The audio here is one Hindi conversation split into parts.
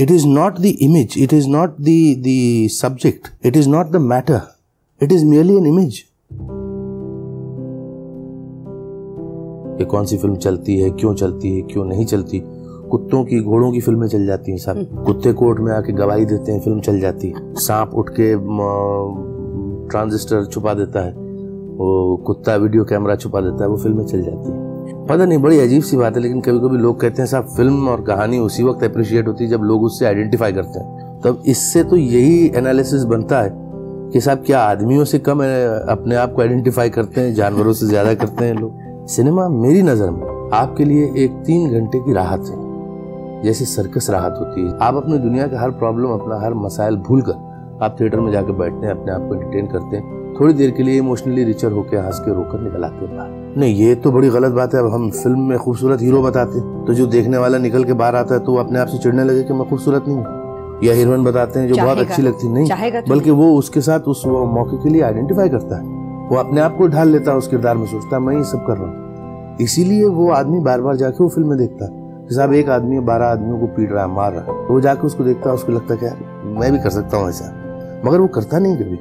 It is not the image, it is not the, the subject, it is not the matter, it is merely an image. ये कौन सी फ़िल्म चलती है क्यों चलती है क्यों नहीं चलती? कुत्तों की घोड़ों की फ़िल्में चल जाती हैं सब। हम्म। कुत्ते कोर्ट में आके गवाही देते हैं फ़िल्म चल जाती है। सांप उठ के ट्रांजिस्टर छुपा देता है। वो कुत्ता वीडियो कैमरा छुपा देता है वो फ़िल्में चल जाती है। पता नहीं, बड़ी अजीब सी बात है, लेकिन कभी कभी लोग कहते हैं, साहब, फ़िल्म और कहानी उसी वक्त अप्रिशिएट होती है जब लोग उससे आइडेंटिफाई करते हैं। तब इससे तो यही एनालिसिस बनता है कि साहब, क्या आदमियों से कम अपने आप को आइडेंटिफाई करते हैं, जानवरों से ज़्यादा करते हैं लोग? सिनेमा मेरी नज़र में आपके लिए एक तीन घंटे की राहत है। जैसे सर्कस राहत होती है। आप अपनी दुनिया का हर प्रॉब्लम अपना हर मसाइल भूल आप थिएटर में जाकर बैठते हैं, अपने आप को एंटरटेन करते हैं। थोड़ी देर के लिए इमोशनली रिचर होकर हंस के रोकर निकल आते हैं बाहर। नहीं ये तो बड़ी गलत बात है। अब हम फ़िल्म में खूबसूरत हीरो बताते हैं। तो जो देखने वाला निकल के बाहर आता है तो वो अपने आप से चिड़ने लगे कि मैं खूबसूरत नहीं हूँ। या हीरोइन बताते हैं जो बहुत अच्छी लगती नहीं तो बल्कि वो उसके साथ उस मौके के लिए आइडेंटिफाई करता है। वो अपने आप को ढाल लेता है उस किरदार में सोचता है मैं ये सब कर रहा हूँ। इसीलिए वो आदमी बार बार जाके वो फ़िल्म में देखता है। साहब एक आदमी बारह आदमियों को पीट रहा है मार रहा है। तो वो जाके उसको देखता है उसको लगता है क्या मैं भी कर सकता हूँ ऐसा। मगर वो करता नहीं कभी।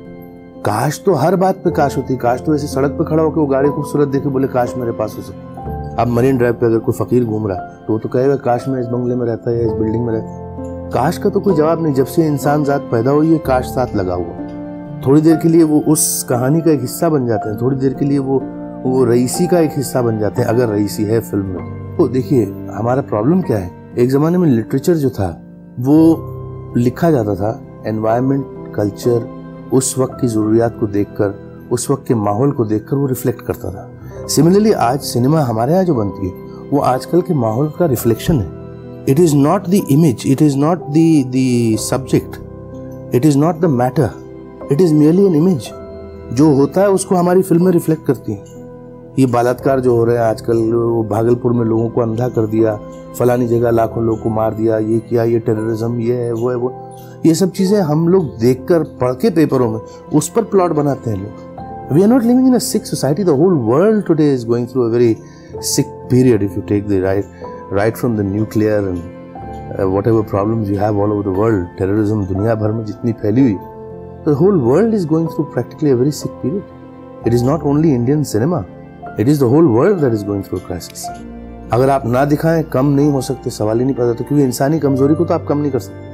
काश तो हर बात पे काश होती, काश तो ऐसे सड़क पे खड़ा होकर वो गाड़ी खूबसूरत देखे, बोले काश मेरे पास हो सकती। अब मरीन ड्राइव पे अगर कोई फकीर घूम रहा तो वो तो कहेगा, काश मैं इस बंगले में रहता या इस बिल्डिंग में रहता। काश का तो कोई जवाब नहीं, जब से इंसान जात पैदा हुई है, काश साथ लगा हुआ। थोड़ी देर के लिए वो उस कहानी का एक हिस्सा बन जाते हैं, थोड़ी देर के लिए वो वो रईसी का एक हिस्सा बन जाते हैं, अगर रईसी है फ़िल्म में। तो देखिए, हमारा प्रॉब्लम क्या है? एक जमाने में लिटरेचर जो था, वो लिखा जाता था एनवायरमेंट कल्चर उस वक्त की ज़रूरियात को देखकर, उस वक्त के माहौल को देखकर वो रिफ्लेक्ट करता था। सिमिलरली आज सिनेमा हमारे यहाँ जो बनती है, वो आजकल के माहौल का रिफ्लेक्शन है। It is not the image it is not the subject it is not the matter it is merely an image जो होता है उसको हमारी फ़िल्में रिफ्लेक्ट करती हैं। ये बलात्कार जो हो रहे हैं आजकल, वो भागलपुर में लोगों को अंधा कर दिया, फलानी जगह लाखों लोगों को मार दिया, ये किया, ये टेररिज्म ये है, वो है, वो। ये सब चीज़ें हम लोग देख कर पढ़ के पेपरों में उस पर प्लॉट बनाते हैं लोग। We are not living in a sick society the whole world today is going through a very sick period if you take the right right from the nuclear and whatever problem you have all over the world terrorism दुनिया भर में जितनी फैली हुई। The whole world is going through practically a very sick period it is not only Indian cinema it is the whole world that is going through crisis अगर आप ना दिखाएँ, कम नहीं हो सकते, सवाल ही नहीं पैदा तो क्योंकि इंसानी कमज़ोरी को तो आप कम नहीं कर सकते।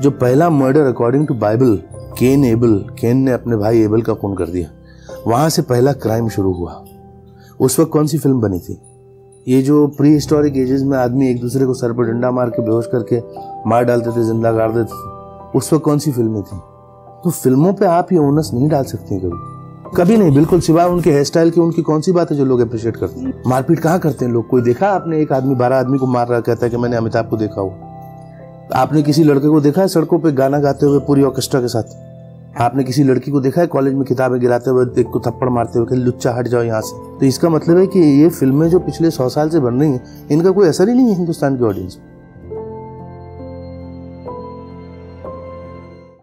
जो पहला murder according to Bible Cain Abel Cain ने अपने भाई एबल का खून कर दिया। वहाँ से पहला क्राइम शुरू हुआ। उस वक्त कौन सी फ़िल्म बनी थी? ये जो प्री हिस्टोरिक एजेस में आदमी एक दूसरे को सर पर डंडा मार के, बेहोश करके मार डालते थे, ज़िंदा गाड़ देते थे, उस वक्त कौन सी फ़िल्में थी? तो फ़िल्मों पे आप ये ओनस नहीं डाल सकते कभी। कभी नहीं, बिल्कुल सिवाय उनके हेयर स्टाइल की, उनकी कौन सी बात है जो लोग अप्रिशिएट करते हैं। मारपीट कहाँ करते हैं लोग? कोई देखा आपने एक आदमी, बारह आदमी को मार रहा, कहता है कि मैंने अमिताभ को देखा हुआ। आपने किसी लड़के को देखा है सड़कों पे गाना गाते हुए पूरी ऑर्केस्ट्रा के साथ? आपने किसी लड़की को देखा है कॉलेज में किताबें गिराते हुए एक को थप्पड़ मारते हुए लुच्चा हट जाओ यहाँ से? तो इसका मतलब है कि ये फ़िल्में जो पिछले सौ साल से बन रही हैं, इनका कोई असर ही नहीं है हिंदुस्तान के ऑडियंस